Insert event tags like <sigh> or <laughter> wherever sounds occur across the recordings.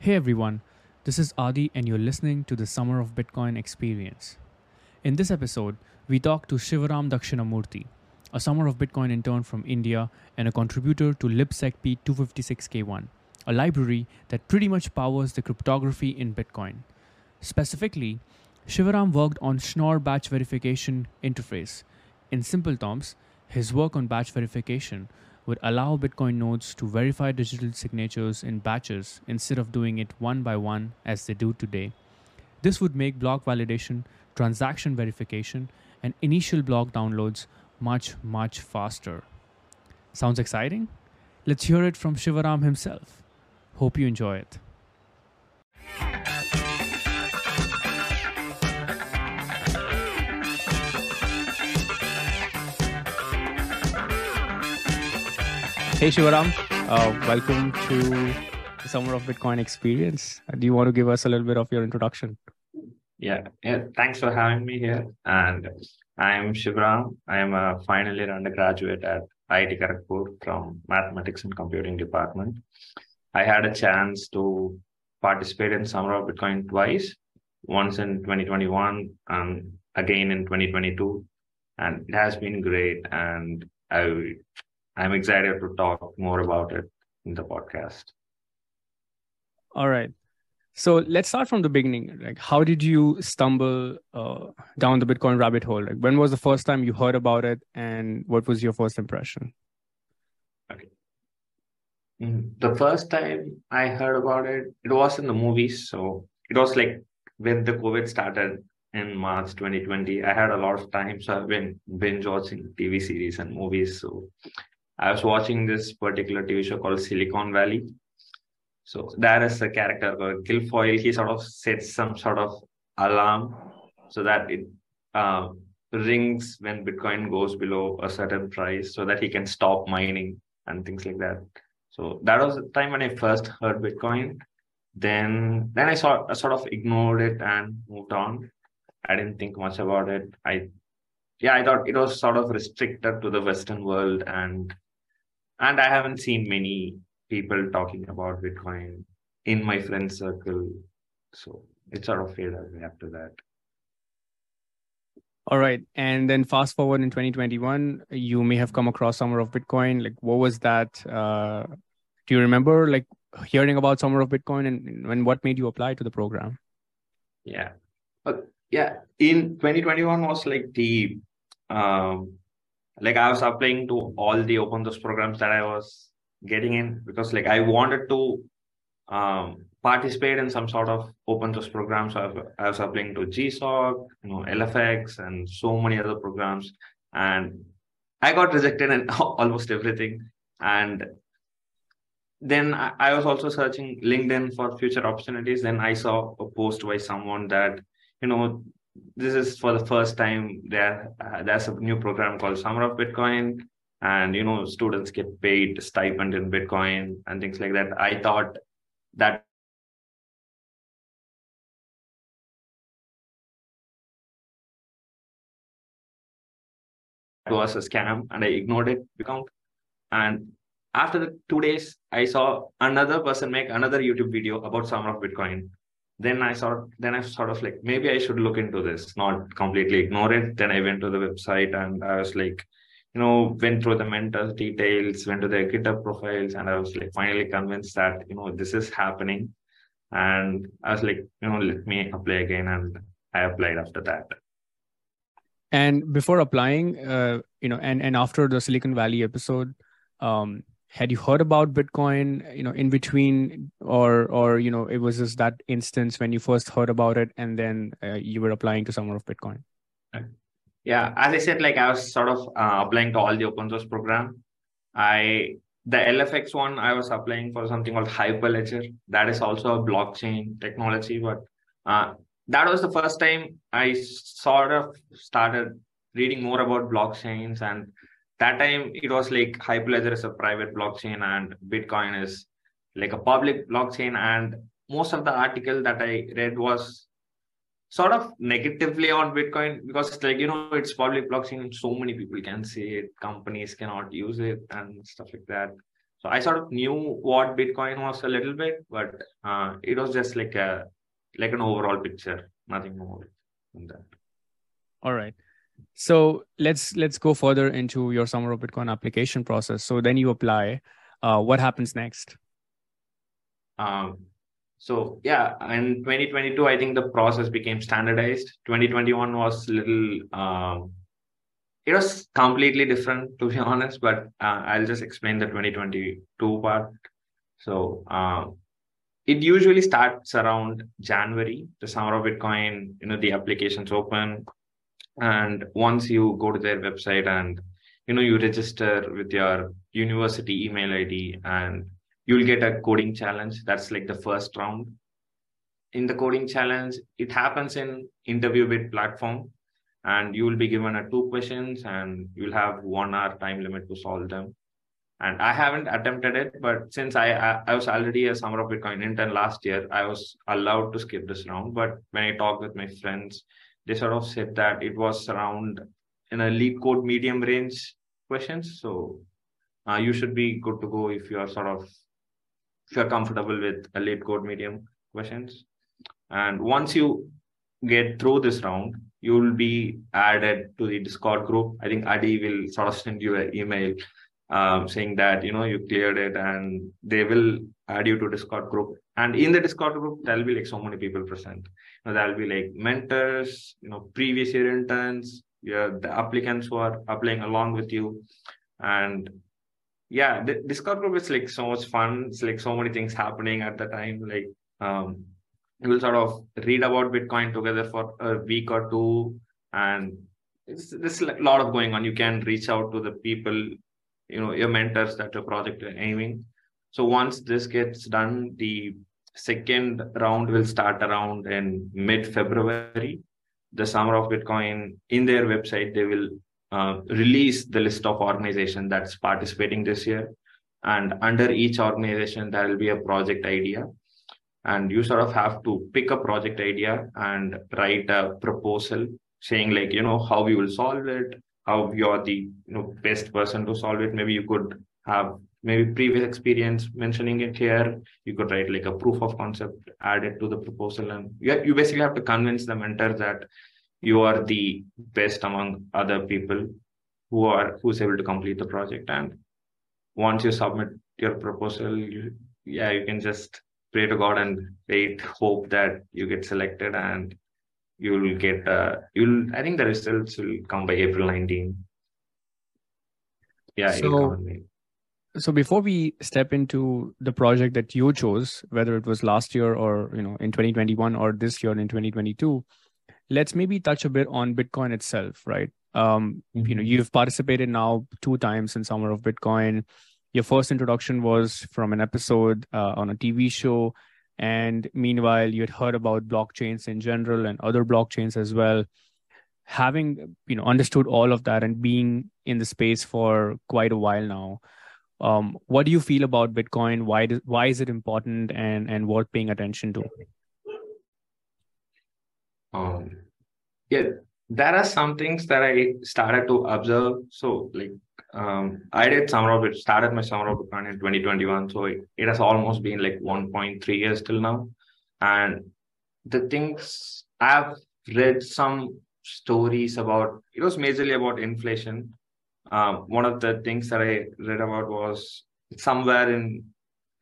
Hey everyone, this is Adi, and you're listening to the Summer of Bitcoin experience. In this episode, we talk to Sivaram Dhakshinamoorthy, a Summer of Bitcoin intern from India and a contributor to libsec P256K1, a library that pretty much powers the cryptography in Bitcoin. Specifically, Sivaram worked on Schnorr batch verification interface. In simple terms, his work on batch verification would allow Bitcoin nodes to verify digital signatures in batches instead of doing it one by one as they do today. This would make block validation, transaction verification, and initial block downloads much, much faster. Sounds exciting? Let's hear it from Sivaram himself. Hope you enjoy it. Hey Sivaram, uh, welcome to the Summer of Bitcoin experience. Uh, do you want to give us a little bit of your introduction? Yeah, yeah. Thanks for having me here. And I'm Sivaram. I am a final year undergraduate at IIT Kharagpur from Mathematics and Computing Department. I had a chance to participate in Summer of Bitcoin twice, once in 2021 and again in 2022. And it has been great. And I I'm excited to talk more about it in the podcast. All right. So let's start from the beginning. Like, how did you stumble uh, down the Bitcoin rabbit hole? Like, when was the first time you heard about it, and what was your first impression? Okay. Mm, the first time I heard about it, it was in the movies. So it was like when the COVID started in March 2020. I had a lot of time, so I've been binge watching TV series and movies. So I was watching this particular TV show called Silicon Valley. So there is a character called Gilfoyle. He sort of sets some sort of alarm so that it uh, rings when Bitcoin goes below a certain price so that he can stop mining and things like that. So that was the time when I first heard Bitcoin. Then then I saw I sort of ignored it and moved on. I didn't think much about it. I yeah, I thought it was sort of restricted to the Western world and and I haven't seen many people talking about Bitcoin in my friend circle. So it sort of faded away after that. All right. And then fast forward in 2021, you may have come across Summer of Bitcoin. Like, what was that? Uh, do you remember like hearing about Summer of Bitcoin and, and what made you apply to the program? Yeah. But yeah, in 2021 was like the um, like I was applying to all the open source programs that I was getting in because like I wanted to um, participate in some sort of open source program. So I was applying to GSOC, you know, LFX, and so many other programs, and I got rejected in <laughs> almost everything. And then I was also searching LinkedIn for future opportunities. Then I saw a post by someone that you know this is for the first time there uh, there's a new program called summer of bitcoin. And you know students get paid stipend in bitcoin and things like that. I thought that was a scam and i ignored it account. And after the two days i saw another person make another youtube video about summer of bitcoin then I sort then I sort of like maybe I should look into this, not completely ignore it. Then I went to the website and I was like, you know, went through the mentors details, went to their GitHub profiles, and I was like finally convinced that you know this is happening. And I was like, you know, let me apply again, and I applied after that. And before applying, uh, you know, and and after the Silicon Valley episode, um, had you heard about bitcoin you know in between or or you know it was just that instance when you first heard about it and then uh, you were applying to summer of bitcoin? Yeah as i said like i was sort of uh, applying to all the open source program. I the lfx one i was applying for something called hyperledger. That is also a blockchain technology but uh, that was the first time i sort of started reading more about blockchains and that time it was like hyperledger is a private blockchain and bitcoin is like a public blockchain. And most of the article that i read was sort of negatively on bitcoin because it's like you know it's public blockchain. So many people can see it. Companies cannot use it and stuff like that. So I sort of knew what Bitcoin was a little bit, but uh, it was just like a like an overall picture, nothing more than that. All right. So let's let's go further into your summer of Bitcoin application process. So then you apply. Uh, what happens next? Um, so yeah, in 2022, I think the process became standardized. 2021 was little. Um, it was completely different, to be <laughs> honest. But uh, I'll just explain the 2022 part. So um, it usually starts around January, the summer of Bitcoin. You know, the applications open, and once you go to their website and you know you register with your university email id and you'll get a coding challenge. That's like the first round. In the coding challenge it happens in InterviewBit platform and you will be given a two questions and you'll have one hour time limit to solve them. And i haven't attempted it but since i i, I was already a summer of bitcoin intern last year i was allowed to skip this round. But when i talked with my friends they sort of said that it was around in a LeetCode medium range questions. So uh, you should be good to go if you are sort of if you're comfortable with LeetCode medium questions. And once you get through this round, you will be added to the Discord group. I think Adi will sort of send you an email um, saying that you know you cleared it, and they will add you to Discord group. And in the Discord group, there'll be like so many people present you know, there'll be like mentors, you know, previous year interns, yeah, the applicants who are applying along with you. And yeah, the Discord group is like so much fun. It's like so many things happening at the time. Like um will sort of read about Bitcoin together for a week or two. And it's, there's a lot of going on. You can reach out to the people, you know, your mentors that your project are aiming. So once this gets done, the second round will start around in mid February. The Summer of Bitcoin in their website, they will uh, release the list of organization that's participating this year. And under each organization, there will be a project idea. And you sort of have to pick a project idea and write a proposal saying like, you know, how we will solve it, how you're the you know best person to solve it. Maybe you could have maybe previous experience mentioning it here you could write like a proof of concept add it to the proposal and you, you basically have to convince the mentor that you are the best among other people who are who's able to complete the project. And once you submit your proposal you, yeah you can just pray to god and wait hope that you get selected and you'll get uh you'll i think the results will come by april 19 yeah so so before we step into the project that you chose whether it was last year or you know in 2021 or this year in 2022 let's maybe touch a bit on bitcoin itself right um mm-hmm. you know mm-hmm. you've participated now two times in summer of bitcoin your first introduction was from an episode uh, on a tv show and meanwhile you had heard about blockchains in general and other blockchains as well having you know understood all of that and being in the space for quite a while now um, what do you feel about bitcoin? Why do, why is it important and and worth paying attention to? Um yeah there are some things that i started to observe. So like um i did summer of it started my summer of bitcoin in 2021 so it, it has almost been like 1.3 years till now. And the things i've read some stories about it was majorly about inflation um, one of the things that I read about was somewhere in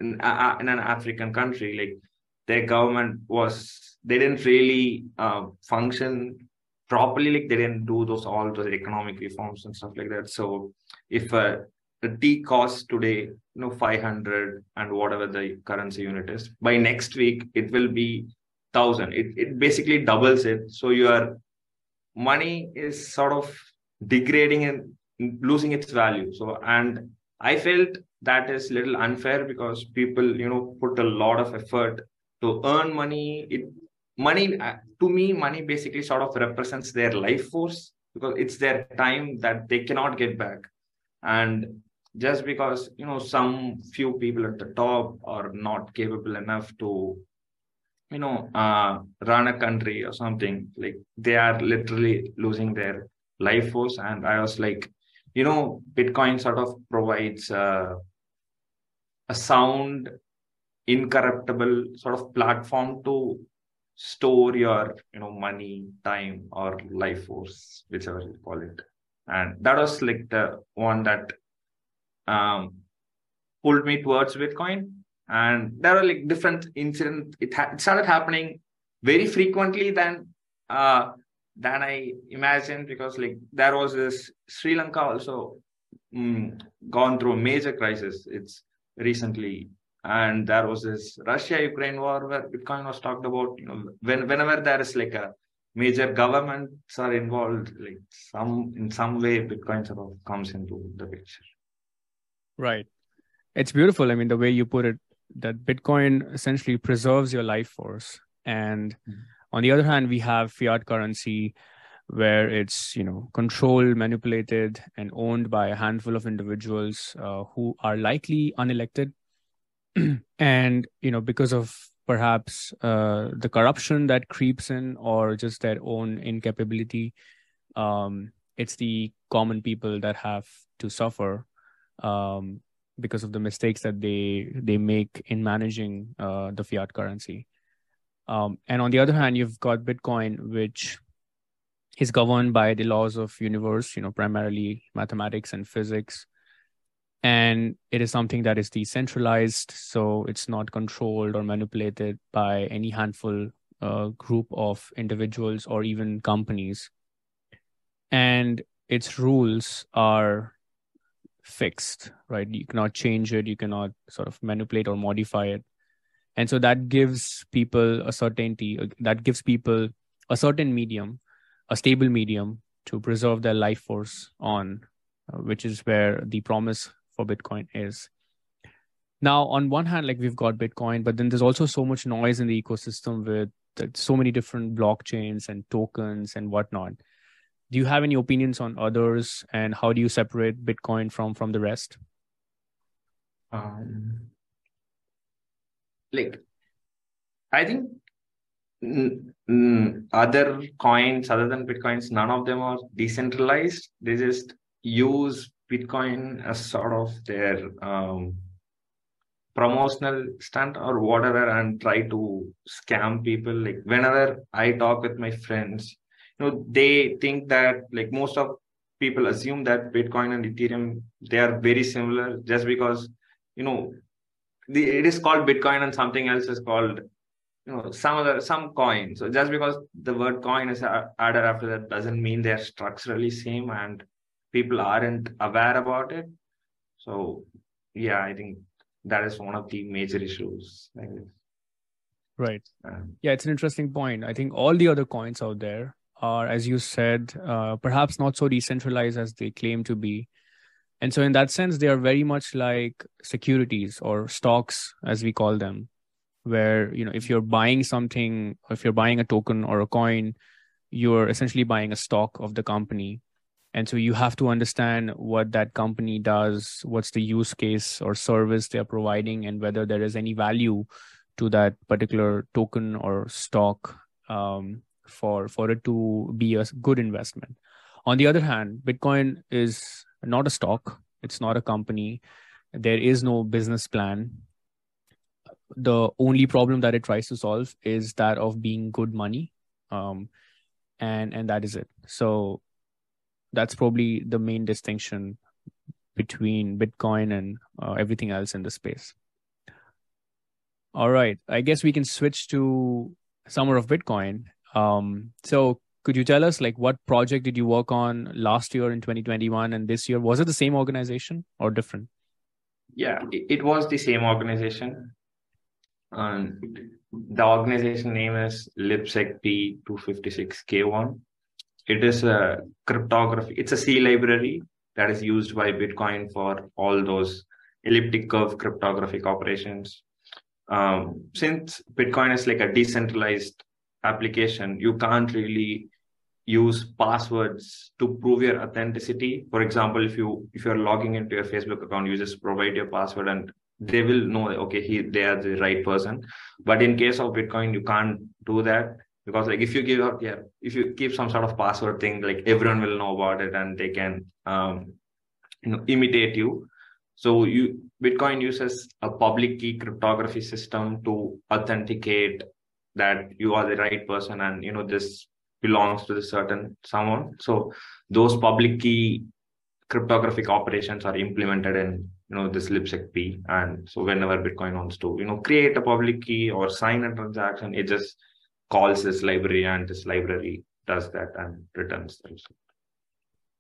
in, uh, in an African country, like their government was they didn't really uh, function properly, like they didn't do those all those economic reforms and stuff like that. So if uh, the tea costs today, you know, five hundred and whatever the currency unit is, by next week it will be thousand. It it basically doubles it. So your money is sort of degrading and losing its value. So and i felt that is little unfair because people you know put a lot of effort to earn money. It money uh, to me money basically sort of represents their life force because it's their time that they cannot get back. And just because you know some few people at the top are not capable enough to you know uh, run a country or something like they are literally losing their life force. And i was like you know bitcoin sort of provides uh, a sound, incorruptible sort of platform to store your you know money time or life force whichever you call it. And that was like the one that um pulled me towards bitcoin. And there are like different incidents it, ha- it started happening very frequently than uh than i imagined because like there was this sri lanka also mm, gone through a major crisis it's recently and there was this Russia Ukraine war where Bitcoin was talked about. You know, when, whenever there is like a major governments are involved, like some in some way, Bitcoin sort of comes into the picture. Right. It's beautiful. I mean, the way you put it, that Bitcoin essentially preserves your life force, and mm-hmm. On the other hand, we have fiat currency where it's you know controlled manipulated and owned by a handful of individuals uh, who are likely unelected. <clears throat> And you know because of perhaps uh, the corruption that creeps in or just their own incapability um, it's the common people that have to suffer um, because of the mistakes that they they make in managing uh, the fiat currency um, and on the other hand you've got bitcoin which is governed by the laws of universe you know primarily mathematics and physics. And it is something that is decentralized so it's not controlled or manipulated by any handful uh, group of individuals or even companies. And its rules are fixed right? You cannot change it. You cannot sort of manipulate or modify it and so that gives people a certainty uh, that gives people a certain medium a stable medium to preserve their life force on uh, which is where the promise for Bitcoin is. Now, on one hand, like we've got Bitcoin, but then there's also so much noise in the ecosystem with so many different blockchains and tokens and whatnot. Do you have any opinions on others, and how do you separate Bitcoin from from the rest? Um, like, I think mm, mm, other coins other than bitcoins, none of them are decentralized. They just use Bitcoin as sort of their um, promotional stunt or whatever and try to scam people. Like whenever I talk with my friends, you know, they think that like most of people assume that Bitcoin and Ethereum they are very similar just because you know the, it is called Bitcoin and something else is called you know some other some coin. So just because the word coin is added after that doesn't mean they're structurally same and people aren't aware about it. So yeah, I think that is one of the major issues. Right. Um, yeah, it's an interesting point. I think all the other coins out there are, as you said, uh, perhaps not so decentralized as they claim to be. And so, in that sense, they are very much like securities or stocks, as we call them, where you know if you're buying something, if you're buying a token or a coin, you're essentially buying a stock of the company. And so you have to understand what that company does what's the use case or service they're providing and whether there is any value to that particular token or stock um, for for it to be a good investment. On the other hand bitcoin is not a stock. It's not a company. There is no business plan. The only problem that it tries to solve is that of being good money um, and and that is it. So that's probably the main distinction between Bitcoin and uh, everything else in the space. All right, I guess we can switch to Summer of Bitcoin. Um, so, could you tell us like what project did you work on last year in 2021 and this year? Was it the same organization or different? Yeah, it, was the same organization. Um, the organization name is libsecp256k1 it is a cryptography it's a c library that is used by bitcoin for all those elliptic curve cryptographic operations um, since bitcoin is like a decentralized application you can't really use passwords to prove your authenticity. For example if you if you're logging into your facebook account you just provide your password and they will know okay he they are the right person. But in case of bitcoin you can't do that because like if you give up yeah if you keep some sort of password thing like everyone will know about it and they can um you know imitate you. So you Bitcoin uses a public key cryptography system to authenticate that you are the right person and you know this belongs to the certain someone. So those public key cryptographic operations are implemented in you know this libsecp. And so whenever bitcoin wants to you know create a public key or sign a transaction it just calls this library and this library does that and returns them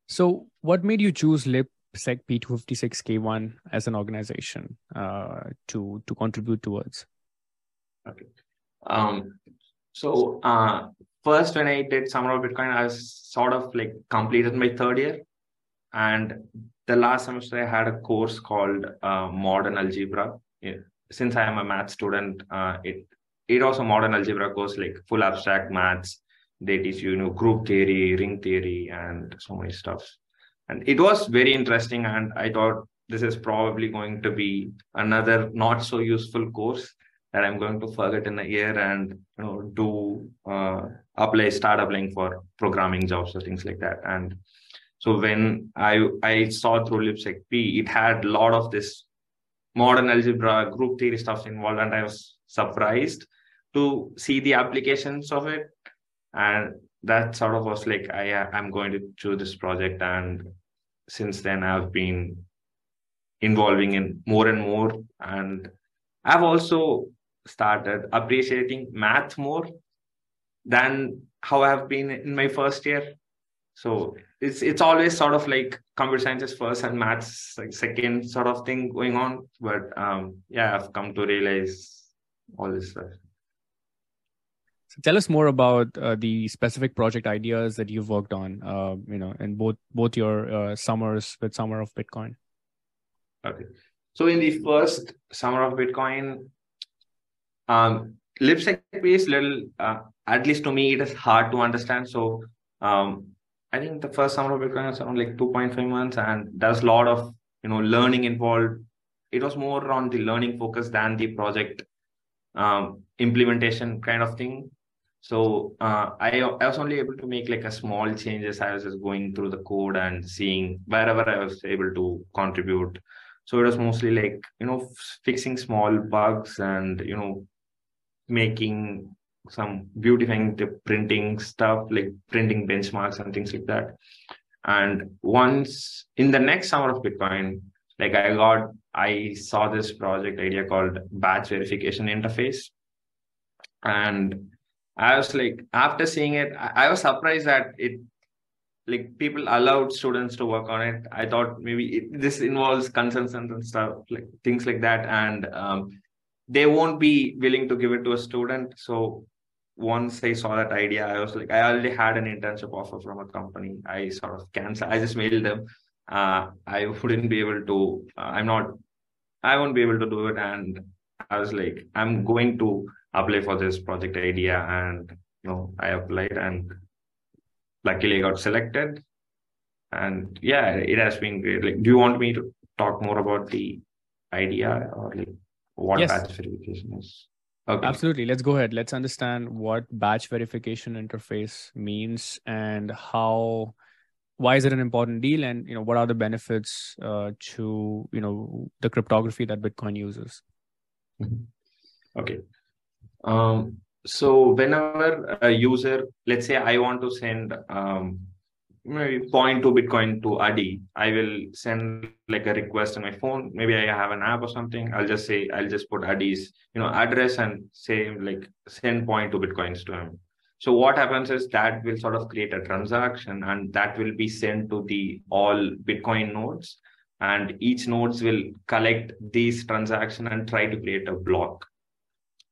so what made you choose libsecp256k1 as an organization uh, to to contribute towards? Okay. Um so uh first when i did summer of bitcoin i was sort of like completed my third year and the last semester I had a course called uh, Modern Algebra. It, since I am a math student, uh, it it also modern algebra course like full abstract maths. They teach you, you know, group theory, ring theory, and so many stuff. And it was very interesting. And I thought this is probably going to be another not so useful course that I'm going to forget in a year and you know do uh, apply, start applying for programming jobs or things like that. And so when I I saw through libsecp, it had a lot of this modern algebra, group theory stuff involved, and I was surprised to see the applications of it. And that sort of was like, I I'm going to choose this project, and since then I've been involving in more and more, and I've also started appreciating math more than how I've been in my first year. So it's it's always sort of like computer sciences first and maths like second sort of thing going on. But um, yeah, I've come to realize all this stuff. So tell us more about uh, the specific project ideas that you've worked on. Uh, you know, in both both your uh, summers with Summer of Bitcoin. Okay, so in the first Summer of Bitcoin, um, libsec is little. Uh, at least to me, it is hard to understand. So um, I think the first summer of Bitcoin was around like 2.5 months, and there's a lot of you know learning involved. It was more on the learning focus than the project um, implementation kind of thing. So uh, I, I was only able to make like a small changes. I was just going through the code and seeing wherever I was able to contribute. So it was mostly like you know fixing small bugs and you know making some beautifying the printing stuff like printing benchmarks and things like that. And once in the next summer of bitcoin like i got i saw this project idea called batch verification interface. And i was like after seeing it i, was surprised that it like people allowed students to work on it. I thought maybe it, this involves consensus and stuff like things like that. And um, they won't be willing to give it to a student so once I saw that idea, I was like, I already had an internship offer from a company. I sort of canceled. I just mailed them. Uh, I wouldn't be able to. Uh, I'm not. I won't be able to do it. And I was like, I'm going to apply for this project idea, and you know, I applied, and luckily I got selected. And yeah, it has been great. Like, do you want me to talk more about the idea or like what yes. batch verification is? Okay. Absolutely. Let's go ahead. Let's understand what batch verification interface means and how why is it an important deal and you know what are the benefits uh, to you know the cryptography that bitcoin uses mm-hmm. okay um, so whenever a user let's say i want to send um, maybe point to Bitcoin to Adi, I will send like a request on my phone. Maybe I have an app or something. I'll just say I'll just put Adi's you know address and say like send point to Bitcoins to him. So what happens is that will sort of create a transaction and that will be sent to the all Bitcoin nodes and each nodes will collect these transaction and try to create a block.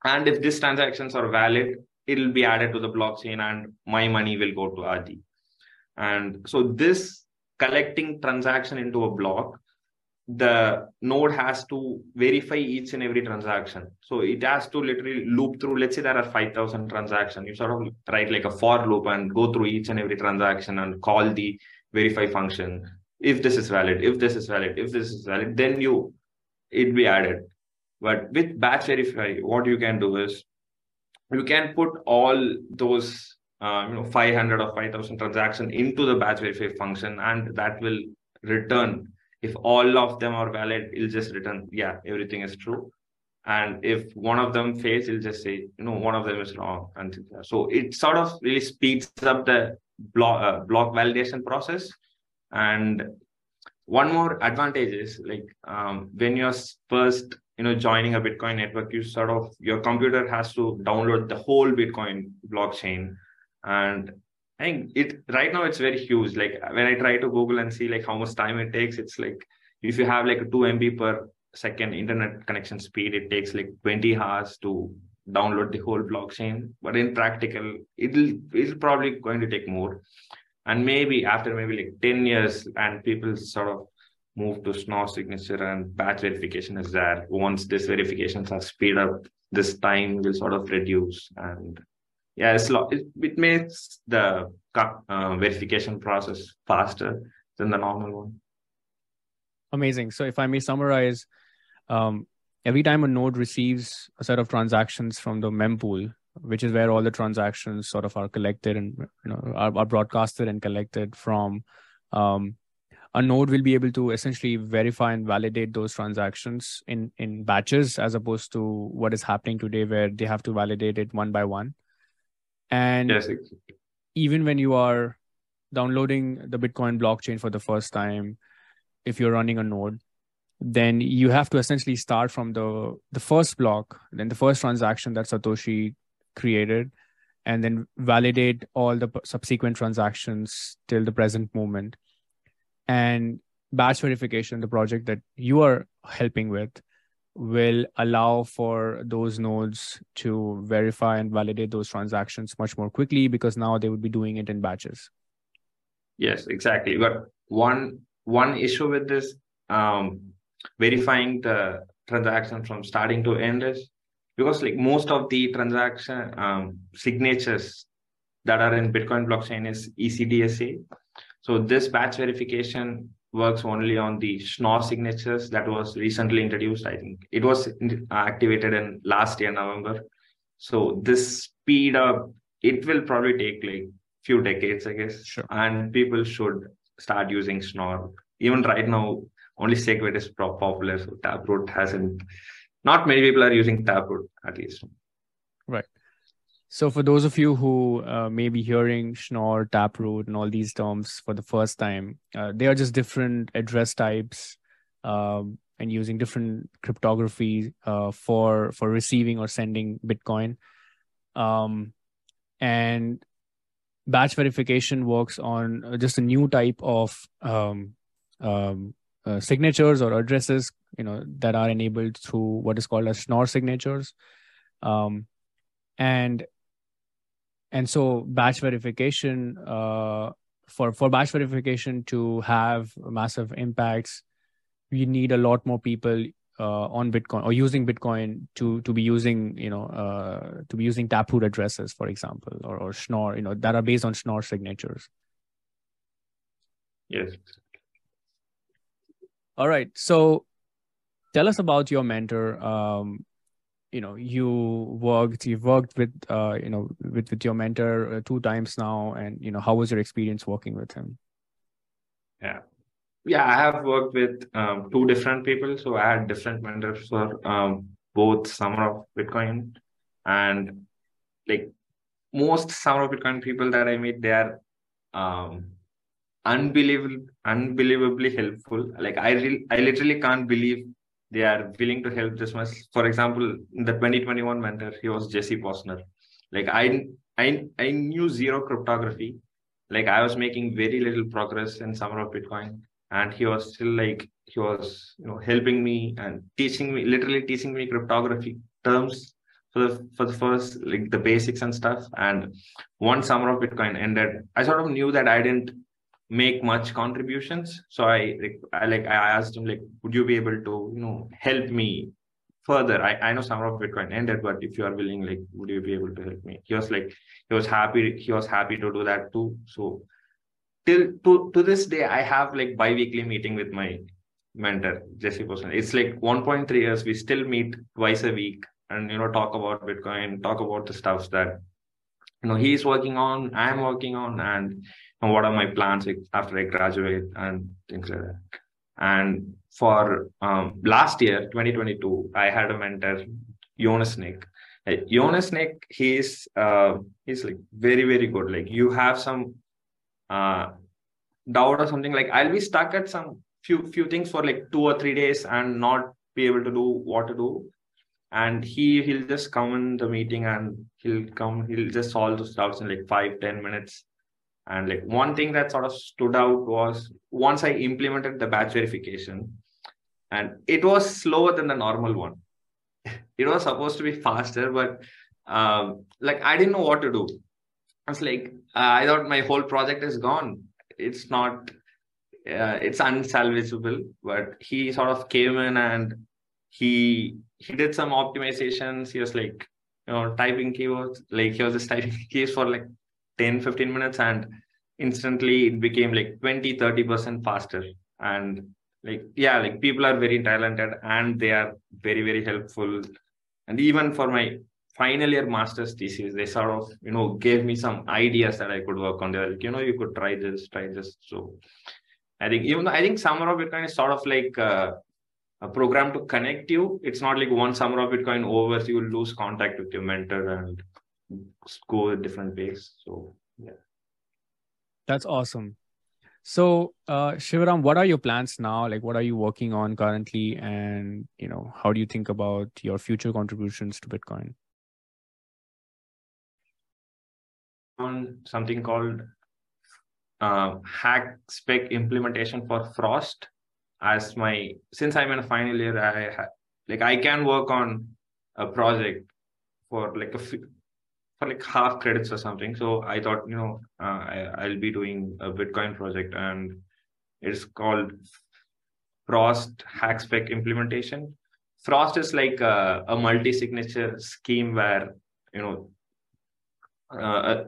And if these transactions are valid, it will be added to the blockchain and my money will go to Adi. And so this collecting transaction into a block, the node has to verify each and every transaction. So it has to literally loop through, let's say there are 5,000 transactions. You sort of write like a for loop and go through each and every transaction and call the verify function. If this is valid, if this is valid, if this is valid, then you, it be added. But with batch verify, what you can do is you can put all those uh, you know 500 or 5000 transaction into the batch verify function and that will return if all of them are valid, it'll just return, yeah, everything is true. And if one of them fails, it'll just say, you know, one of them is wrong. And so it sort of really speeds up the block, uh, block validation process. And one more advantage is like um, when you're first, you know, joining a Bitcoin network, you sort of, your computer has to download the whole Bitcoin blockchain. And I think it right now it's very huge. Like when I try to Google and see like how much time it takes, it's like if you have like a 2 MB per second internet connection speed, it takes like 20 hours to download the whole blockchain. But in practical, it'll it's probably going to take more. And maybe after maybe like 10 years and people sort of move to Schnorr signature and batch verification is there. Once this verifications are speed up, this time will sort of reduce and yeah, it's lo- it, it makes the uh, verification process faster than the normal one. Amazing. So, if I may summarize, um, every time a node receives a set of transactions from the mempool, which is where all the transactions sort of are collected and you know are, are broadcasted and collected from, um, a node will be able to essentially verify and validate those transactions in in batches as opposed to what is happening today where they have to validate it one by one and yes, even when you are downloading the Bitcoin blockchain for the first time, if you're running a node, then you have to essentially start from the the first block, then the first transaction that Satoshi created, and then validate all the subsequent transactions till the present moment. And batch verification, the project that you are helping with, will allow for those nodes to verify and validate those transactions much more quickly because now they would be doing it in batches. Yes exactly. But one one issue with this um, verifying the transaction from starting to end is because like most of the transaction um, signatures that are in bitcoin blockchain is ecdsa so this batch verification works only on the Schnorr signatures that was recently introduced. I think it was activated in last year, November. So this speed up, it will probably take like few decades, I guess. Sure. And people should start using Schnorr. Even right now, only SegWit is popular. So Taproot hasn't, not many people are using Taproot at least. So, for those of you who uh, may be hearing Schnorr, Taproot, and all these terms for the first time, uh, they are just different address types um, and using different cryptography uh, for for receiving or sending Bitcoin. Um, and batch verification works on uh, just a new type of um, um, uh, signatures or addresses, you know, that are enabled through what is called as Schnorr signatures. Um, and and so batch verification uh, for for batch verification to have massive impacts we need a lot more people uh, on bitcoin or using bitcoin to to be using you know uh, to be using taproot addresses for example or, or schnorr you know that are based on schnorr signatures. Yes. All right. So tell us about your mentor. Um, you know you worked you've worked with uh, you know with with your mentor uh, two times now and you know how was your experience working with him? Yeah. Yeah i have worked with um, two different people so i had different mentors for um, both summer of bitcoin and like most summer of bitcoin people that i meet they are um, unbelievable unbelievably helpful. Like i re- i literally can't believe they are willing to help this much. For example, in the 2021 mentor, he was Jesse Posner. Like I, I, I knew zero cryptography. Like I was making very little progress in summer of Bitcoin, and he was still like he was, you know, helping me and teaching me, literally teaching me cryptography terms for the for the first like the basics and stuff. And one summer of Bitcoin ended. I sort of knew that I didn't make much contributions. So I, I like i asked him like would you be able to you know help me further? I, I know some of bitcoin ended but if you are willing like would you be able to help me? He was like he was happy he was happy to do that too. So till to to this day i have like bi-weekly meeting with my mentor jesse Posner. it's like 1.3 years we still meet twice a week and you know talk about bitcoin talk about the stuff that you know he's working on i'm working on and and what are my plans after I graduate and things like that. And for um, last year, 2022, I had a mentor, Jonas Nick. Jonas Nick, he's uh, he's like very very good. Like you have some uh, doubt or something, like I'll be stuck at some few few things for like two or three days and not be able to do what to do. And he he'll just come in the meeting and he'll come he'll just solve those doubts in like five ten minutes and like one thing that sort of stood out was once I implemented the batch verification, and it was slower than the normal one. <laughs> it was supposed to be faster, but um, like I didn't know what to do. I was like, uh, I thought my whole project is gone. It's not, uh, it's unsalvageable. But he sort of came in and he he did some optimizations. He was like, you know, typing keywords. Like he was just typing <laughs> keys for like 10 15 minutes and instantly it became like 20 30% faster. And like yeah like people are very talented and they are very very helpful. And even for my final year master's thesis they sort of you know gave me some ideas that i could work on. They're like you know you could try this try this. So i think even though i think summer of bitcoin is sort of like uh, a program to connect you. It's not like one summer of bitcoin over so you lose contact with your mentor and go a different pace. So yeah. That's awesome. So uh sivaram what are your plans now? Like what are you working on currently? And you know how do you think about your future contributions to bitcoin? On something called uh, hack spec implementation for frost as my since i'm in a final year i ha- like i can work on a project for like a for like half credits or something. So I thought, you know, uh, I, will be doing a Bitcoin project and it's called Frost Hacspec implementation. Frost is like a, a multi-signature scheme where, you know, uh, uh,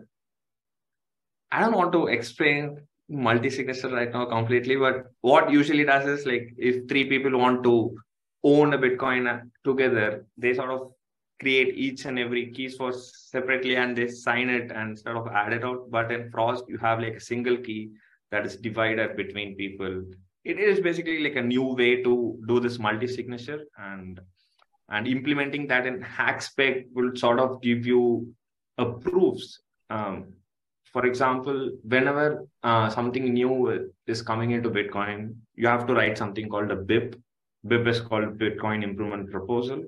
I don't want to explain multi-signature right now completely, but what usually does is like if three people want to own a Bitcoin together, they sort of create each and every keys for separately and they sign it and sort of add it out. But in Frost, you have like a single key that is divided between people. It is basically like a new way to do this multi-signature and and implementing that in Hacspec will sort of give you a proofs. Um, for example, whenever uh, something new is coming into Bitcoin, you have to write something called a BIP. BIP is called Bitcoin Improvement Proposal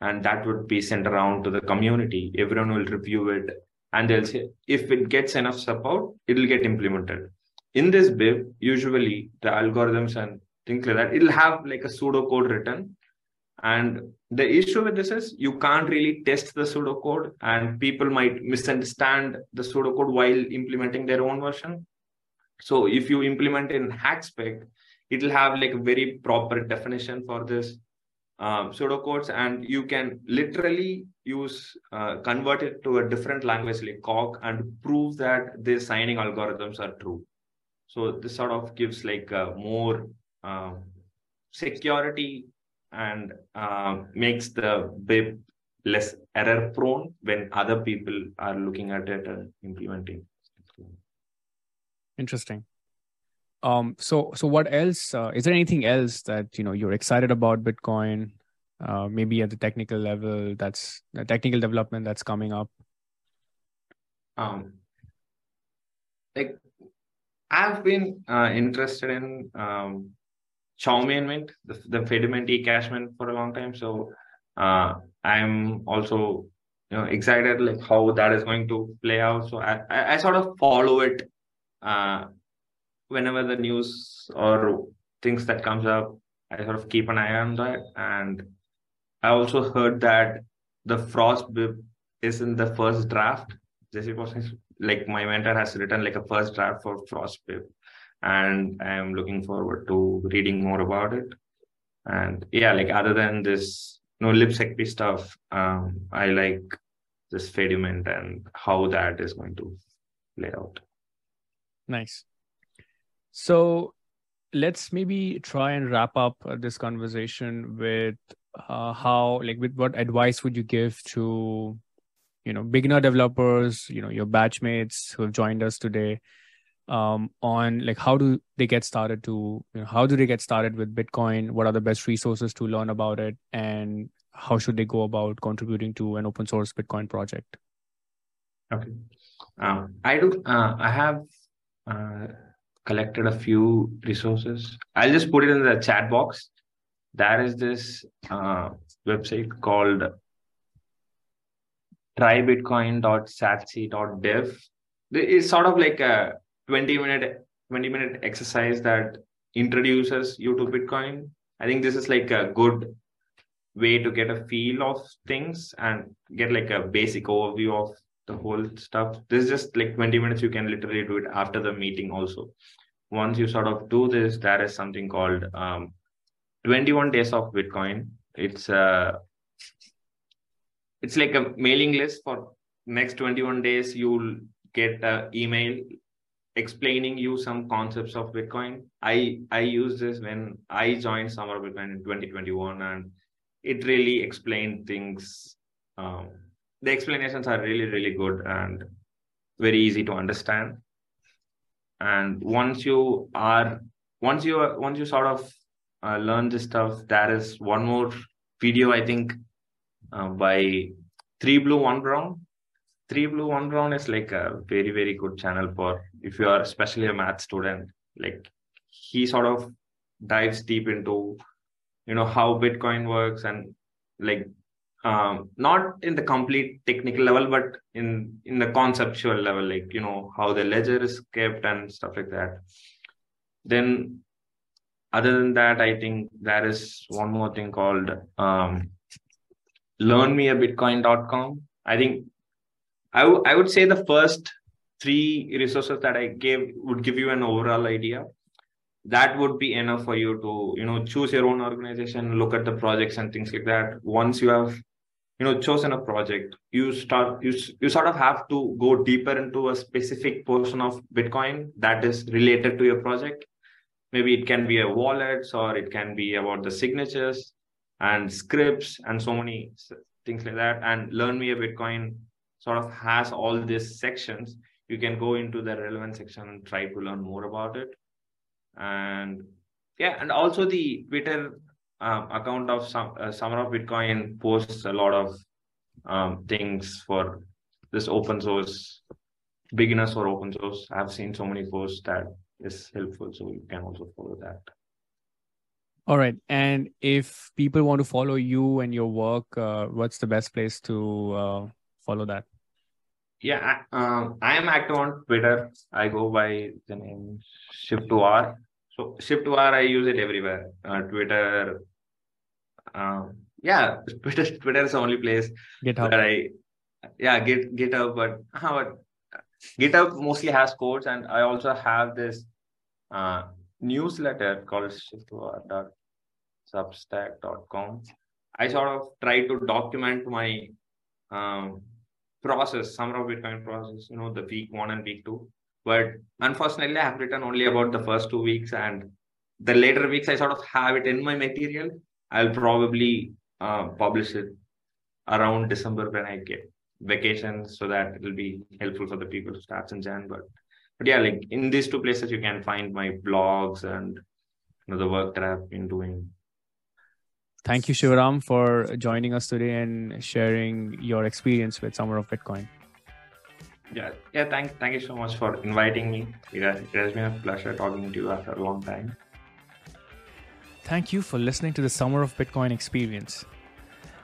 and that would be sent around to the community. Everyone will review it and they'll say if it gets enough support it'll get implemented. In this BIP usually the algorithms and things like that it'll have like a pseudocode written. And the issue with this is you can't really test the pseudocode and people might misunderstand the pseudocode while implementing their own version. So if you implement in hacspec it'll have like a very proper definition for this um, pseudocodes and you can literally use uh, convert it to a different language like Coq and prove that the signing algorithms are true. So this sort of gives like a more uh, security and uh, makes the BIP less error prone when other people are looking at it and implementing. Interesting um so so what else uh, is there anything else that you know you're excited about bitcoin uh, maybe at the technical level that's the technical development that's coming up um like i've been uh, interested in um Mint, the, the Fedimint eCash Mint for a long time. So uh, I'm also you know excited like how that is going to play out. So I, I, I sort of follow it uh, whenever the news or things that comes up, I sort of keep an eye on that. And I also heard that the Frost BIP is in the first draft. Jesse was like my mentor has written like a first draft for Frost BIP, and I am looking forward to reading more about it. And yeah, like other than this, no know, LibSecP stuff, um, I like this Fedimint and how that is going to play out. Nice. So let's maybe try and wrap up uh, this conversation with uh, how, like, with what advice would you give to, you know, beginner developers, you know, your batchmates who have joined us today? um, on like how do they get started to you know, how do they get started with Bitcoin? What are the best resources to learn about it, and how should they go about contributing to an open source Bitcoin project? Okay, um, I do. Uh, I have uh, collected a few resources. I'll just put it in the chat box. There is this uh, website called trybitcoin.satsi.dev. It's sort of like a 20 minute 20 minute exercise that introduces you to Bitcoin. I think this is like a good way to get a feel of things and get like a basic overview of the whole stuff. This is just like 20 minutes. You can literally do it after the meeting also. Once you sort of do this, there is something called um, 21 days of Bitcoin. It's a uh, it's like a mailing list for next 21 days. You'll get an email explaining you some concepts of Bitcoin. I I use this when I joined Summer of Bitcoin in 2021, and it really explained things. Um, the explanations are really really good and very easy to understand. And once you are once you once you sort of uh, learn this stuff, there is one more video I think uh, by Three Blue One Brown. Three blue one brown is like a very very good channel for if you are especially a math student like he sort of dives deep into you know how bitcoin works and like um not in the complete technical level but in in the conceptual level like you know how the ledger is kept and stuff like that then other than that i think there is one more thing called um learnmeabitcoin.com i think I, w- I would say the first three resources that I gave would give you an overall idea. That would be enough for you to, you know, choose your own organization, look at the projects and things like that. Once you have, you know, chosen a project, you start, you, you sort of have to go deeper into a specific portion of Bitcoin that is related to your project. Maybe it can be a wallet or it can be about the signatures and scripts and so many things like that. And learn me a Bitcoin sort of has all these sections you can go into the relevant section and try to learn more about it and yeah and also the twitter um, account of some uh, summer of bitcoin posts a lot of um, things for this open source beginners for open source i've seen so many posts that is helpful so you can also follow that all right and if people want to follow you and your work uh, what's the best place to uh, follow that yeah, um, I am active on Twitter. I go by the name siv2r. So siv2r, I use it everywhere. Uh, Twitter. Um, yeah, Twitter. <laughs> Twitter is the only place GitHub. where I. Yeah, Git GitHub, but, uh, but GitHub mostly has codes, and I also have this uh, newsletter called siv2r.substack.com. I sort of try to document my um, process, summer of Bitcoin process, you know, the week one and week two. But unfortunately, I have written only about the first two weeks, and the later weeks I sort of have it in my material. I'll probably uh, publish it around December when I get vacation, so that it will be helpful for the people who start in Jan. But but yeah, like in these two places, you can find my blogs and you know the work that I've been doing Thank you, Sivaram, for joining us today and sharing your experience with Summer of Bitcoin. Yeah, yeah. Thank, thank you so much for inviting me. It has, it has been a pleasure talking to you after a long time. Thank you for listening to the Summer of Bitcoin experience.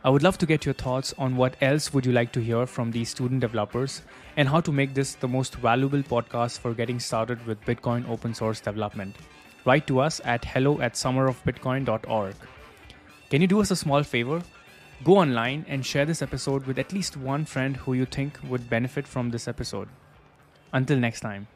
I would love to get your thoughts on what else would you like to hear from these student developers and how to make this the most valuable podcast for getting started with Bitcoin open source development. Write to us at hello at summerofbitcoin.org. Can you do us a small favor? Go online and share this episode with at least one friend who you think would benefit from this episode. Until next time.